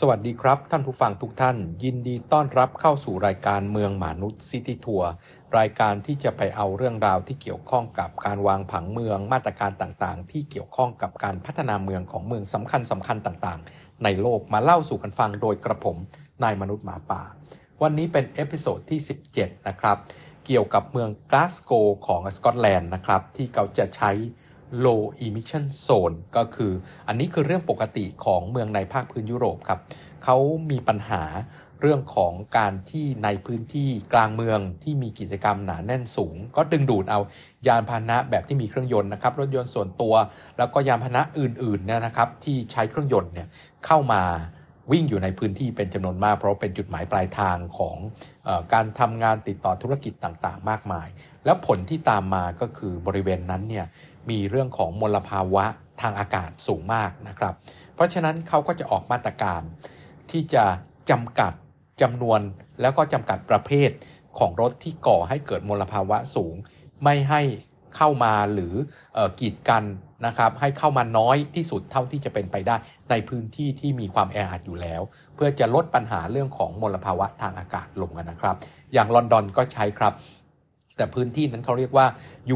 สวัสดีครับ ท่านผู้ฟังทุกท่าน ยินดีต้อนรับเข้าสู่รายการเมืองหมานุด City Tour รายการที่จะไปเอาเรื่องราวที่เกี่ยวข้องกับการวางผังเมืองมาตรการต่างๆ ที่เกี่ยวข้องกับการพัฒนาเมืองของเมืองสำคัญสำคัญต่างๆ ในโลกมาเล่าสู่กันฟังโดยกระผมนายมนุษย์หมาป่า วันนี้เป็น episode ที่ 17 นะครับ เกี่ยวกับเมืองกลาสโกของสกอตแลนด์นะครับที่เขาจะใช้ low emission zone ก็คือ อันนี้คือเรื่องปกติของเมืองในภาคพื้นยุโรปครับเขามีปัญหาเรื่องของการที่ในพื้นที่กลางเมืองที่มีกิจกรรมหนาแน่นสูง ก็ดึงดูดเอายานพาหนะแบบที่มีเครื่องยนต์นะครับ รถยนต์ส่วนตัว แล้วก็ยานพาหนะอื่นๆเนี่ยนะครับ ที่ใช้เครื่องยนต์เนี่ยเข้ามาวิ่งอยู่ในพื้นที่เป็นจำนวนมาก เพราะเป็นจุดหมายปลายทางของอการทำงานติดต่อธุรกิจต่างๆ มากมาย แล้วผลที่ตามมาก็คือบริเวณนั้นเนี่ย มีเรื่องของมลภาวะทางอากาศสูงมากนะครับ เพราะฉะนั้นเขาก็จะออกมาตรการที่จะจำกัดจำนวนแล้วก็จำกัดประเภทของรถที่ก่อให้เกิดมลภาวะสูง ไม่ให้เข้ามาหรืออกีดกันนะครับ ให้เข้ามาน้อยที่สุดเท่าที่จะเป็นไปได้ ในพื้นที่ที่มีความแออัดอยู่แล้ว เพื่อจะลดปัญหาเรื่องของมลภาวะทางอากาศลงกันนะครับ อย่างลอนดอนก็ใช้ครับ แต่พื้นที่นั้นเขาเรียกว่า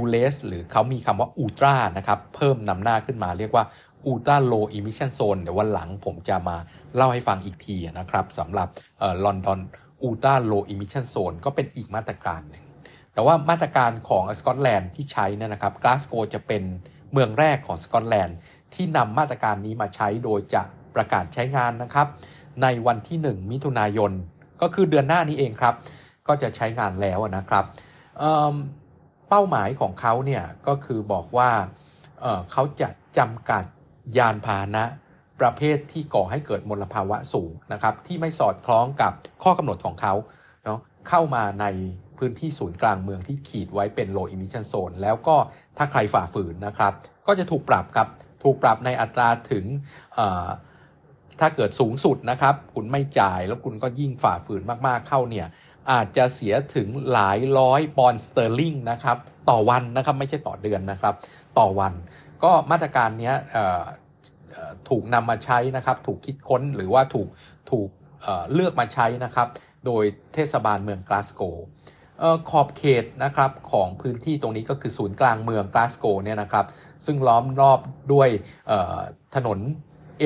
u l e s หรือเขามีคำว่าอุลตรานะครับ เพิ่มนำหน้าขึ้นมาเรียกว่า Ultra Low Emission Zone เดี๋ยววันหลังผมจะมาเล่าให้ฟังอีกทีนะครับสำหรับลอนดอน Ultra Low Emission Zone ก็เป็นอีกมาตรการหนึ่งแต่ว่ามาตรการของสกอตแลนด์ที่ใช้นะนะครับกลาสโกจะเป็นเมืองแรกของสกอตแลนด์ที่นำมาตรการนี้มาใช้โดยจะประกาศใช้งานนะครับ ในวันที่ 1 มิถุนายน ก็คือเดือนหน้านี้เองครับ ก็จะใช้งานแล้วนะครับ เป้าหมายของเขาเนี่ยก็คือบอกว่าเเขาจะจำกัดยานพาหนะประเภทที่ก่อให้เกิดมลภาวะสูงนะครับที่ไม่สอดคล้องกับข้อกำหนดของเขาเนาะเข้ามาในพื้นที่ศูนย์กลางเมืองที่ขีดไว้เป็น low emission zone แล้วก็ถ้าใครฝ่าฝืนนะครับ ก็จะถูกปรับครับ ถูกปรับในอัตราถึงถ้าเกิดสูงสุดนะครับ คุณไม่จ่ายแล้วคุณก็ยิ่งฝ่าฝืนมากๆเข้าเนี่ย อาจจะเสียถึงหลายร้อยปอนด์สเตอร์ลิงนะครับต่อวันนะครับไม่ใช่ต่อเดือนนะครับต่อวัน ก็มาตรการนี้ถูกนำมาใช้นะครับถูกคิดค้นหรือว่าถูกถูกเลือกมาใช้นะครับโดยเทศบาลเมืองกลาสโกขอบเขตนะครับของพื้นที่ตรงนี้ก็คือศูนย์กลางเมืองกลาสโกเนี่ยนะครับซึ่งล้อมรอบด้วยถนน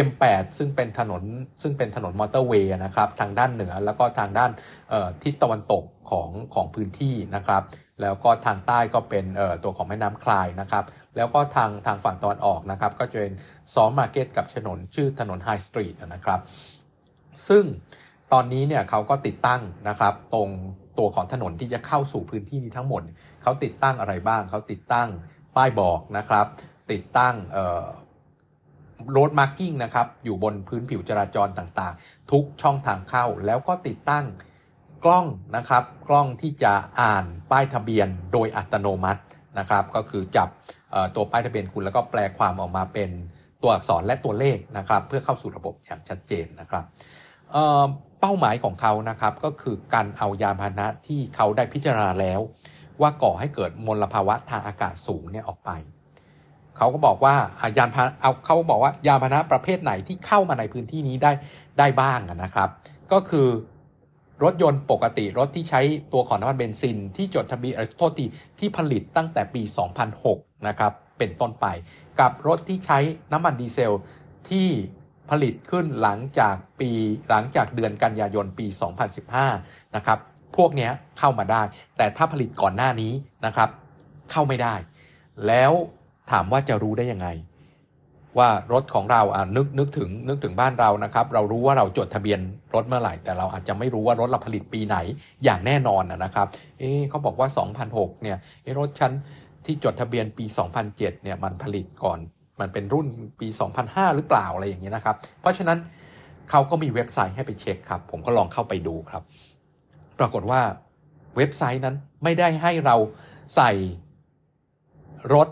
M8 ซึ่งเป็นถนนซึ่งเป็นถนนมอเตอร์เวย์นะครับทางด้านเหนือแล้วก็ทางด้านทิศตะวันตกของของพื้นที่นะครับ แล้วก็ทางใต้ก็เป็นตัวของแม่น้ำไคลด์นะครับ แล้วก็ทางทางฝั่งตะวันออกนะครับ ก็จะเป็น Saltmarket กับถนนชื่อถนน High Street นะครับ ซึ่งตอนนี้เนี่ยเขาก็ติดตั้งนะครับตรงตัวของถนนที่จะเข้าสู่พื้นที่นี้ทั้งหมดเขาติดตั้งอะไรบ้างเขาติดตั้งป้ายบอกนะครับ ติดตั้ง road marking นะครับ อยู่บนพื้นผิวจราจรต่างๆ ทุกช่องทางเข้าแล้วก็ติดตั้งกล้องนะครับ กล้องที่จะอ่านป้ายทะเบียนโดยอัตโนมัตินะครับ ก็คือจับตัวป้ายทะเบียนคุณแล้วก็แปลความออกมาเป็นตัวอักษรและตัวเลขนะครับ เพื่อเข้าสู่ระบบอย่างชัดเจนนะครับเป้าหมายของเขานะครับก็คือการเอายานพาหนะที่เขาได้พิจารณาแล้ว ว่าก่อให้เกิดมลภาวะทางอากาศสูงเนี่ยออกไป เขาก็บอกว่ายานพาเอาเขาบอกว่ายานพาหนะประเภทไหนที่เข้ามาในพื้นที่นี้ได้ได้บ้างนะครับ ก็คือรถยนต์ปกติรถที่ใช้ตัวของน้ำมันเบนซิน ที่จดทะเบียนโทษทีที่ผลิตตั้งแต่ปี 2006 นะครับเป็นต้นไป กับรถที่ใช้น้ำมันดีเซลที่ผลิตขึ้นหลังจากปีหลังจากเดือนกันยายนปี 2015 นะครับ พวกนี้เข้ามาได้ แต่ถ้าผลิตก่อนหน้านี้นะครับ เข้าไม่ได้ แล้ว ถามว่าจะรู้ได้ยังไง ว่ารถของเราอ่านึกนึกถึงนึกถึงบ้านเรานะครับ เรารู้ว่าเราจดทะเบียนรถเมื่อไหร่ แต่เราอาจจะไม่รู้ว่ารถเราผลิตปีไหนอย่างแน่นอนนะครับ เอ๊เขาบอกว่า 2006 เนี่ยรถชั้นที่จดทะเบียนปี 2007 เนี่ยมันผลิตก่อน มันเป็นรุ่นปี 2005 หรือเปล่าอะไรอย่างนี้นะครับ เพราะฉะนั้นเขาก็มีเว็บไซต์ให้ไปเช็คครับ ผมก็ลองเข้าไปดูครับ ปรากฏว่าเว็บไซต์นั้นไม่ได้ให้เราใส่รถ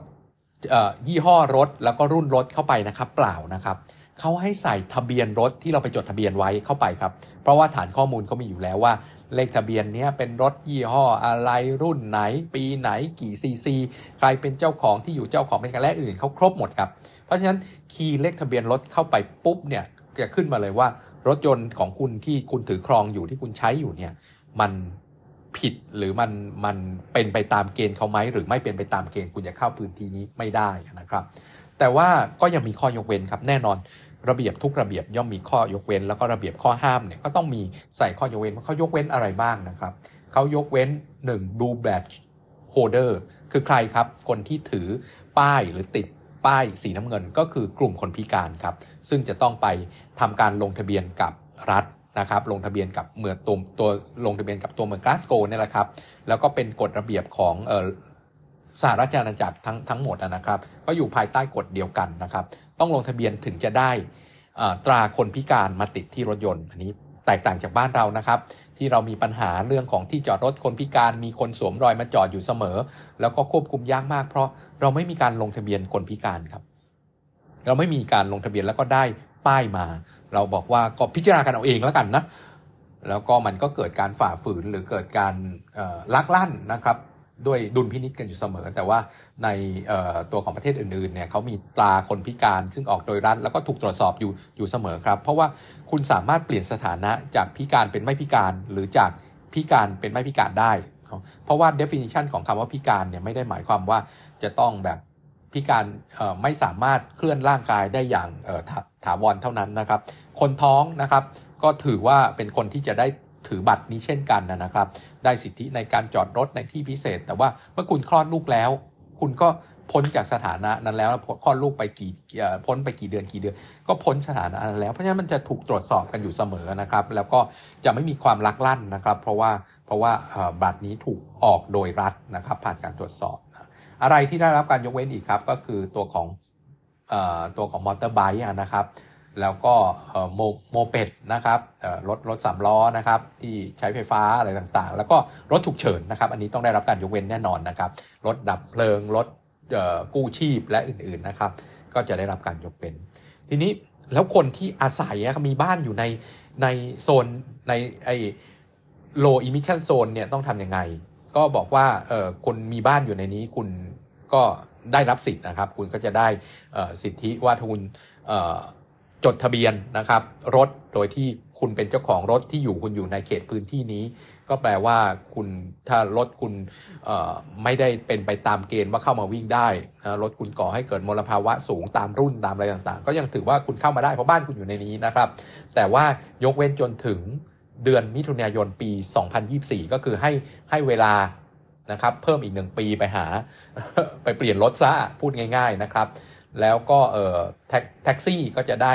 ยี่ห้อรถแล้วก็รุ่นรถเข้าไปนะครับ เปล่านะครับเขาให้ใส่ทะเบียนรถที่เราไปจดทะเบียนไว้เข้าไปครับ เพราะว่าฐานข้อมูลเขามีอยู่แล้วว่า เลขทะเบียนนี้เป็นรถยี่ห้ออะไรรุ่นไหน ปีไหนกี่ซีซีใครเป็นเจ้าของที่อยู่เจ้าของเป็นกันและอื่นเขาครบหมดครับ เพราะฉะนั้นคีย์เลขทะเบียนรถเข้าไปปุ๊บเนี่ยจะขึ้นมาเลยว่า รถยนต์ของคุณที่คุณถือครองอยู่ที่คุณใช้อยู่เนี่ยมัน ผิดหรือมันมันเป็นไปตามเกณฑ์เขาไหมหรือไม่เป็นไปตามเกณฑ์คุณจะเข้าพื้นที่นี้ไม่ได้นะครับ แต่ว่าก็ยังมีข้อยกเว้นครับแน่นอนระเบียบทุกระเบียบย่อมมีข้อยกเว้น แล้วก็ระเบียบข้อห้ามเนี่ยก็ต้องมีใส่ข้อยกเว้นเขายกเว้นอะไรบ้างนะครับเขายกเว้น 1 blue badge holder คือใครครับ คนที่ถือป้ายหรือติดป้ายสีน้ำเงินก็คือกลุ่มคนพิการครับ ซึ่งจะต้องไปทำการลงทะเบียนกับรัฐ นะครับลงทะเบียนกับเมืองตัวตัวลงทะเบียนกับตัวเมืองกลาสโกนี่แหละครับแล้วก็เป็นกฎระเบียบของออสหราชอาณาจักรทั้งทั้งหมดนะครับ ก็อยู่ภายใต้กฎเดียวกันนะครับ ต้องลงทะเบียนถึงจะได้ตราคนพิการมาติดที่รถยนต์ อันนี้แตกต่างจากบ้านเรานะครับ ที่เรามีปัญหาเรื่องของที่จอดรถคนพิการมีคนสวมรอยมาจอดอยู่เสมอ แล้วก็ควบคุมยากมาก เพราะเราไม่มีการลงทะเบียนคนพิการครับ เราไม่มีการลงทะเบียนแล้วก็ได้ป้ายมา เราบอกว่าก็พิจารณากันเอาเองแล้วกันนะแล้วก็มันก็เกิดการฝ่าฝืนหรือเกิดการลักลั่นนะครับด้วยดุลพินิษกันอยู่เสมอ แต่ว่าในตัวของประเทศอื่นๆเนี่ยเขามีตราคนพิการซึ่งออกโดยรัฐแล้วก็ถูกตรวจสอบอยู่อยู่เสมอครับ เพราะว่าคุณสามารถเปลี่ยนสถานะจากพิการเป็นไม่พิการหรือจากพิการเป็นไม่พิการได้ เพราะว่า definition ของคำว่าพิการเนี่ยไม่ได้หมายความว่าจะต้องแบบพิการไม่สามารถเคลื่อนร่างกายได้อย่าง ถาวรเท่านั้นนะครับ คนท้องนะครับก็ถือว่าเป็นคนที่จะได้ถือบัตรนี้เช่นกันนะครับ ได้สิทธิในการจอดรถในที่พิเศษ แต่ว่าเมื่อคุณคลอดลูกแล้ว คุณก็พ้นจากสถานะนั้นแล้วคลอดลูกไปกี่พ้นไปกี่เดือนกี่เดือน ก็พ้นสถานะนั้นแล้วเพราะฉะนั้นมันจะถูกตรวจสอบกันอยู่เสมอนะครับ แล้วก็จะไม่มีความลักลั่นนะครับ เพราะว่าเพราะว่าบัตรนี้ถูกออกโดยรัฐนะครับ ผ่านการตรวจสอบ อะไรที่ได้รับการยกเว้นอีกครับ ก็คือตัวของ ตัวของมอเตอร์ไบค์นะครับ แล้วก็โมโมเป็ดนะครับรถรถสามล้อนะครับที่ใช้ไฟฟ้าอะไรต่างๆ แล้วก็รถฉุกเฉินนะครับ อันนี้ต้องได้รับการยกเว้นแน่นอนนะครับรถดับเพลิงรถกู้ชีพและอื่นๆนะครับ ก็จะได้รับการยกเว้น ทีนี้แล้วคนที่อาศัยมีบ้านอยู่ในในโซนในไอ low emission zone เนี่ยต้องทำยังไง ก็บอกว่าเออคนมีบ้านอยู่ในนี้คุณก็ ได้รับสิทธิ์นะครับ คุณก็จะได้สิทธิว่าทุนจดทะเบียนนะครับรถโดยที่คุณเป็นเจ้าของรถที่อยู่คุณอยู่ในเขตพื้นที่นี้ ก็แปลว่าคุณถ้ารถคุณไม่ได้เป็นไปตามเกณฑ์ว่าเข้ามาวิ่งได้นะรถคุณก่อให้เกิดมลภาวะสูงตามรุ่นตามอะไรต่างๆ ก็ยังถือว่าคุณเข้ามาได้เพราะบ้านคุณอยู่ในนี้นะครับ แต่ว่ายกเว้นจนถึงเดือนมิถุนายนปี 2024 ก็คือให้ให้เวลา นะครับ เพิ่มอีกหนึ่งปีไปหา ไปเปลี่ยนรถซะพูดง่าย ๆนะครับ แล้วก็แท็กซี่ก็จะได้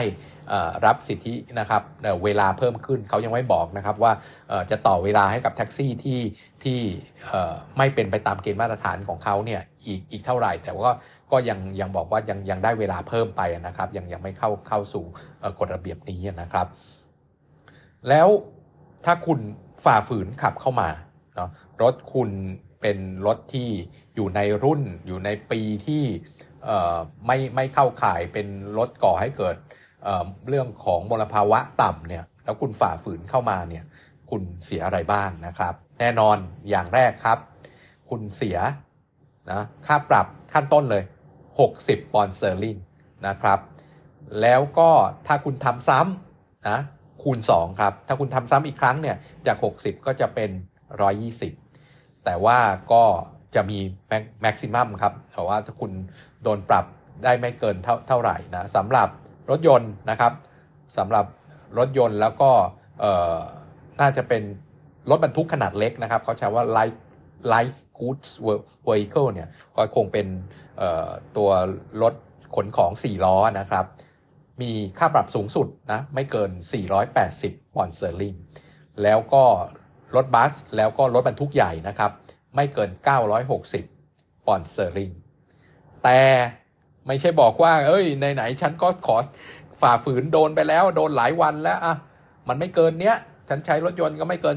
รับสิทธินะครับเวลาเพิ่มขึ้นเขายังไม่บอกนะครับว่าจะต่อเวลาให้กับแท็กซี่ที่ที่ไม่เป็นไปตามเกณฑ์มาตรฐานของเขาเนี่ยอีกอีกเท่าไหร่ แต่ว่าก็ยังยังบอกว่ายังยังได้เวลาเพิ่มไปนะครับ ยังยังไม่เข้าเข้าสู่กฎระเบียบนี้นะครับ แล้วถ้าคุณฝ่าฝืนขับเข้ามาเนาะรถคุณ เป็นรถที่อยู่ในรุ่นอยู่ในปีที่ไม่ไม่เข้าข่ายเป็นรถก่อให้เกิดเเรื่องของมลภาวะต่ำเนี่ยแล้วคุณฝ่าฝืนเข้ามาเนี่ยคุณเสียอะไรบ้างนะครับ แน่นอนอย่างแรกครับ คุณเสียนะค่าปรับขั้นต้นเลย 60 ปอนด์เซอร์ลิงนะครับ แล้วก็ถ้าคุณทำซ้ำนะคูณ 2 ครับ ถ้าคุณทำซ้ำอีกครั้งเนี่ยจาก 60 ก็จะเป็น 120 แต่ว่าก็จะมีแม็กซิมัมครับแต่ว่าถ้าคุณโดนปรับได้ไม่เกินเท่าเท่าไหร่นะสำหรับรถยนต์นะครับสำหรับรถยนต์แล้วก็น่าจะเป็นรถบรรทุกขนาดเล็กนะครับเขาใช้ว่า light light goods vehicle เนี่ยก็คงเป็นตัวรถขนของ 4 ล้อนะครับ มีค่าปรับสูงสุดนะไม่เกิน 480ปอนด์สเตอร์ลิงแล้วก็ รถบัส แล้วก็รถบรรทุกใหญ่นะครับ ไม่เกิน 960 ปอนด์สเตอร์ลิง แต่ไม่ใช่บอกว่า เอ้ยไหนๆฉันก็ขอฝ่าฝืนโดนไปแล้ว โดนหลายวันแล้วอะมันไม่เกินเนี้ย ฉันใช้รถยนต์ก็ไม่เกิน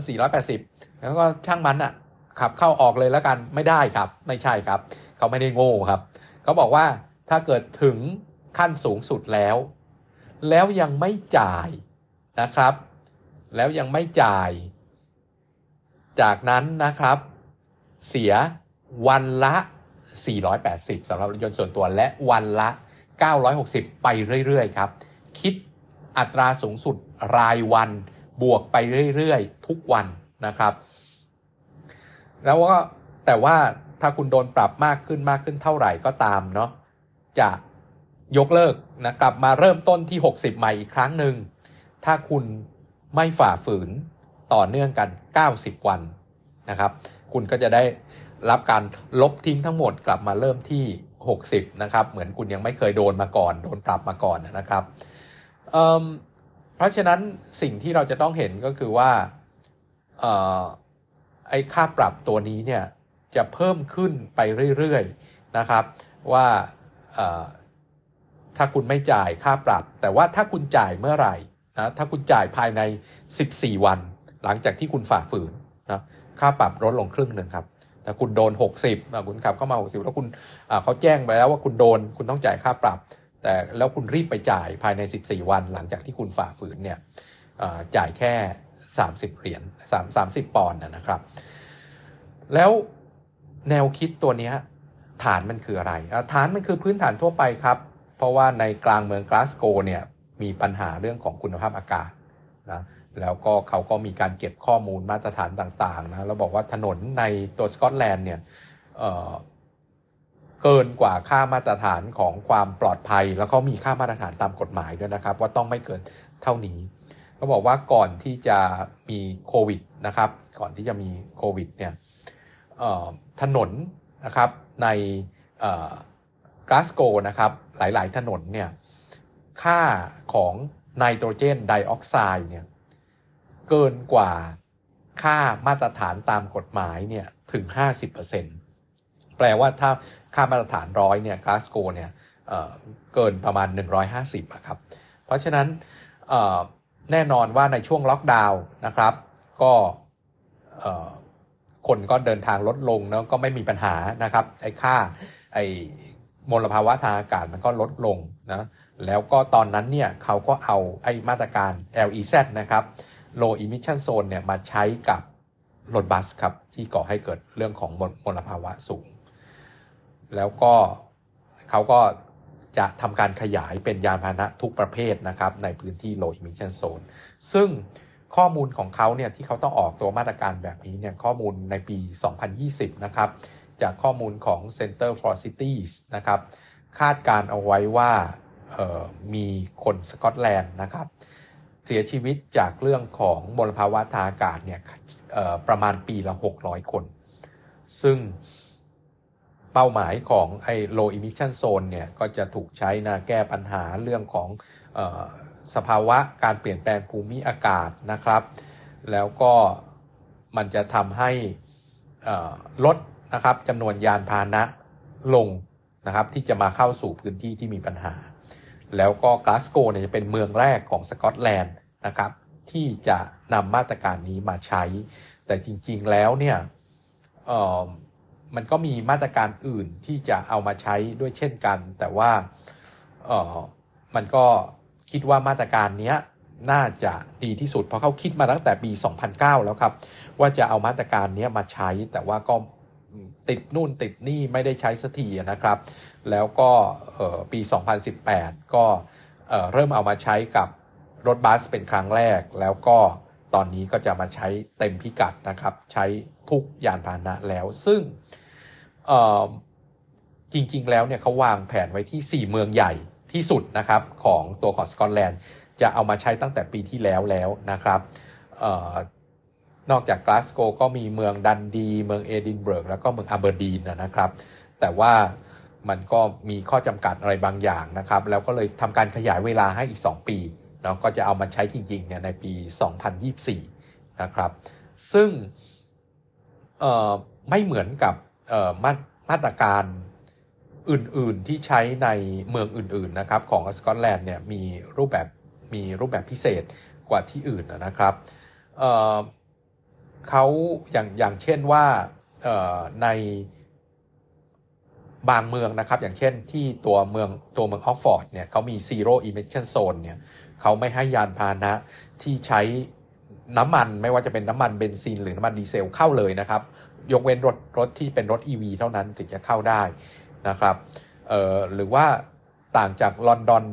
480 แล้วก็ช่างมันอะขับเข้าออกเลยแล้วกันไม่ได้ครับ ไม่ใช่ครับ เขาไม่ได้โง่ครับ เขาบอกว่าถ้าเกิดถึงขั้นสูงสุดแล้ว แล้วยังไม่จ่ายนะครับ แล้วยังไม่จ่าย จากนั้นนะครับ เสียวันละ 480สำหรับรถยนต์ส่วนตัวและวันละ 960 ไปเรื่อย ๆ ครับ คิดอัตราสูงสุดรายวันบวกไปเรื่อย ๆ ทุกวันนะครับ แล้วก็แต่ว่าถ้าคุณโดนปรับมากขึ้นมากขึ้นเท่าไหร่ก็ตามเนาะจะยกเลิกนะกลับมาเริ่มต้นที่ 60 ใหม่อีกครั้งหนึ่ง ถ้าคุณไม่ฝ่าฝืน ต่อเนื่องกัน 90 วันนะครับ คุณก็จะได้รับการลบทิ้งทั้งหมดกลับมาเริ่มที่ 60 นะครับ เหมือนคุณยังไม่เคยโดนมาก่อน โดนปรับมาก่อนนะครับเเพราะฉะนั้นสิ่งที่เราจะต้องเห็นก็คือว่าไอ้ค่าปรับตัวนี้เนี่ยจะเพิ่มขึ้นไปเรื่อยๆนะครับ ว่าถ้าคุณไม่จ่ายค่าปรับ แต่ว่าถ้าคุณจ่ายเมื่อไหร่นะถ้าคุณจ่ายภายใน 14 วัน หลังจากที่คุณฝ่าฝืนนะค่าปรับลดลงครึ่งหนึ่งครับถ้าคุณโดน 60คุณขับเข้ามา 60 แล้วคุณเขาแจ้งไปแล้วว่าคุณโดนคุณต้องจ่ายค่าปรับ แต่แล้วคุณรีบไปจ่ายภายใน 14 วัน หลังจากที่คุณฝ่าฝืนเนี่ยจ่ายแค่ 30 เหรียญ3 30 ปอนด์นะครับ แล้วแนวคิดตัวนี้ฐานมันคืออะไร ฐานมันคือพื้นฐานทั่วไปครับ เพราะว่าในกลางเมืองกลาสโกเนี่ยมีปัญหาเรื่องของคุณภาพอากาศนะ แล้วก็เขาก็มีการเก็บข้อมูลมาตรฐานต่างๆนะแล้วบอกว่าถนนในตัวสกอตแลนด์เนี่ยเเกินกว่าค่ามาตรฐานของความปลอดภัย แล้วก็มีค่ามาตรฐานตามกฎหมายด้วยนะครับ ว่าต้องไม่เกินเท่านี้เขาบอกว่าก่อนที่จะมีโควิดนะครับก่อนที่จะมีโควิดเนี่ยถนนนะครับในกลาสโกนะครับหลายๆ ถนนเนี่ยค่าของไนโตรเจนไดออกไซด์เนี่ย เกินกว่าค่ามาตรฐานตามกฎหมายเนี่ยถึง 50%แปลว่าถ้าค่ามาตรฐานร้อยเนี่ยกลาสโกเนี่ยเเกินประมาณ 150ครับ เพราะฉะนั้นแน่นอนว่าในช่วงล็อกดาวน์นะครับ ก็คนก็เดินทางลดลงแล้วก็ไม่มีปัญหานะครับไอ้ค่าไอ้มลภาวะทางอากาศมันก็ลดลงนะแล้วก็ตอนนั้นเนี่ยเขาก็เอาไอ้มาตรการ LEZ นะครับ Low Emission Zone เนี่ยมาใช้กับรถบัสครับ ที่ก่อให้เกิดเรื่องของมลภาวะสูง แล้วก็เขาก็จะทำการขยายเป็นยานพาหนะทุกประเภทนะครับ ในพื้นที่ Low Emission Zone ซึ่งข้อมูลของเขาเนี่ยที่เขาต้องออกตัวมาตรการแบบนี้เนี่ยข้อมูลในปี 2020 นะครับ จากข้อมูลของ Center for Cities นะครับ คาดการเอาไว้ว่ามีคนสกอตแลนด์นะครับ เสียชีวิตจากเรื่องของมลภาวะทางอากาศเนี่ยประมาณปีละ 600 คน ซึ่งเป้าหมายของไอ้ low emission zone เนี่ยก็จะถูกใช้นะแก้ปัญหาเรื่องของอสภาวะการเปลี่ยนแปลงภูมิอากาศนะครับ แล้วก็มันจะทำให้ลดนะครับจำนวนยานพาหนะลงนะครับที่จะมาเข้าสู่พื้นที่ที่มีปัญหา แล้วก็กลาสโกเนี่ยจะเป็นเมืองแรกของสกอตแลนด์นะครับที่จะนำมาตรการนี้มาใช้ แต่จริงๆแล้วเนี่ยมันก็มีมาตรการอื่นที่จะเอามาใช้ด้วยเช่นกัน แต่ว่ามันก็คิดว่ามาตรการนี้น่าจะดีที่สุด เพราะเขาคิดมาตั้งแต่ปี 2009 แล้วครับ ว่าจะเอามาตรการนี้มาใช้แต่ว่าก็ ติดนู่นติดนี่ไม่ได้ใช้สักทีนะครับ แล้วก็ปี 2018 ก็เริ่มเอามาใช้กับรถบัสเป็นครั้งแรก แล้วก็ตอนนี้ก็จะมาใช้เต็มพิกัดนะครับ ใช้ทุกยานพาหนะแล้ว ซึ่งจริงๆ แล้วเนี่ยเขาวางแผนไว้ที่ 4 เมืองใหญ่ที่สุดนะครับ ของตัวของสกอตแลนด์ จะเอามาใช้ตั้งแต่ปีที่แล้วแล้วนะครับ นอกจากกลาสโกก็มีเมืองดันดี เมืองเอดินเบิร์กแล้วก็เมืองอาเบอร์ดีนนะครับ แต่ว่ามันก็มีข้อจำกัดอะไรบางอย่างนะครับ แล้วก็เลยทำการขยายเวลาให้อีก 2 ปีเนาะก็จะเอามาใช้จริงๆเนี่ยในปี 2024 นะครับ ซึ่งไม่เหมือนกับมามาตรการอื่นๆที่ใช้ในเมืองอื่นๆนะครับของสกอตแลนด์เนี่ยมีรูปแบบมีรูปแบบพิเศษกว่าที่อื่นนะครับ เขาอย่างอย่างเช่นว่าในบางเมืองนะครับ อย่างเช่นที่ตัวเมืองตัวเมืองออกฟอร์ดเนี่ยเขามี zero emission zone เนี่ยเขาไม่ให้ยานพาหนะที่ใช้น้ำมันไม่ว่าจะเป็นน้ำมันเบนซิน หรือน้ำมันดีเซลเข้าเลยนะครับ ยกเว้นรถรถที่เป็นรถ EV เท่านั้นถึงจะเข้าได้นะครับหรือว่าต่างจากลอนดอน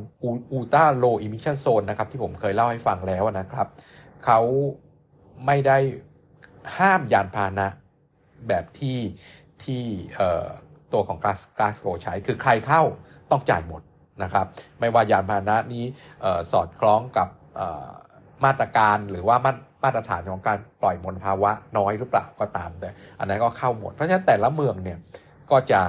Ultra Low Emission Zone นะครับที่ผมเคยเล่าให้ฟังแล้วนะครับ เขาไม่ได้ ห้ามยานพาหนะแบบที่ที่ตัวของกลาสกลาสโกใช้ คือใครเข้าต้องจ่ายหมดนะครับ ไม่ว่ายานพาหนะนี้สอดคล้องกับมาตรการหรือว่ามามาตรฐานของการปล่อยมลภาวะน้อยหรือเปล่าก็ตามแต่ อันนั้นก็เข้าหมด เพราะฉะนั้นแต่ละเมืองเนี่ยก็จะ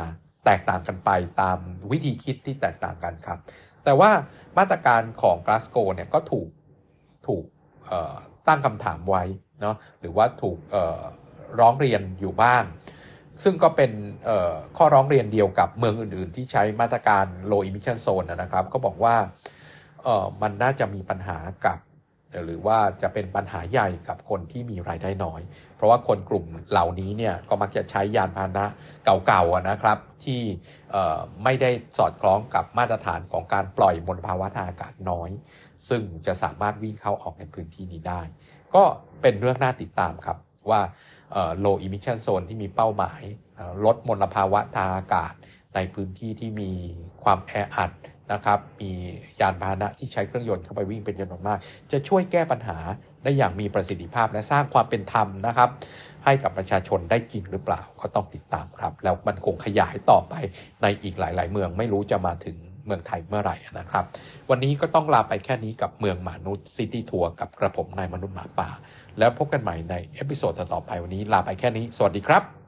แตกต่างกันไปตามวิธีคิดที่แตกต่างกันครับ แต่ว่ามาตรการของกลาสโกเนี่ยก็ถูกถูกตั้งคำถามไว้ เนาะหรือว่าถูกร้องเรียนอยู่บ้าง ซึ่งก็เป็นข้อร้องเรียนเดียวกับเมืองอื่น ๆ ที่ใช้มาตรการ low emission zone นะครับ ก็บอกว่ามันน่าจะมีปัญหากับหรือว่าจะเป็นปัญหาใหญ่กับคนที่มีรายได้น้อย เพราะว่าคนกลุ่มเหล่านี้เนี่ยก็มักจะใช้ยานพาหนะเก่าๆนะครับ ที่ไม่ได้สอดคล้องกับมาตรฐานของการปล่อยมลภาวะทางอากาศน้อย ซึ่งจะสามารถวิ่งเข้าออกในพื้นที่นี้ได้ ก็เป็นเรื่องน่าติดตามครับว่า low emission zone ที่มีเป้าหมาย ลดมลภาวะทางอากาศ ในพื้นที่ที่มีความแออัดนะครับมียานพาหนะที่ใช้เครื่องยนต์เข้าไปวิ่งเป็นจำนวนมาก จะช่วยแก้ปัญหาได้อย่างมีประสิทธิภาพและสร้างความเป็นธรรมนะครับ ให้กับประชาชนได้จริงหรือเปล่าก็ต้องติดตามครับ แล้วมันคงขยายต่อไปในอีกหลาย ๆ เมืองไม่รู้จะมาถึง เมืองไทยเมื่อไหร่นะครับ วันนี้ก็ต้องลาไปแค่นี้กับเมืองหมานุด City Tour กับกระผมนายมนุษย์หมาป่า แล้วพบกันใหม่ใน episode ต่อไปวันนี้ลาไปแค่นี้ สวัสดีครับ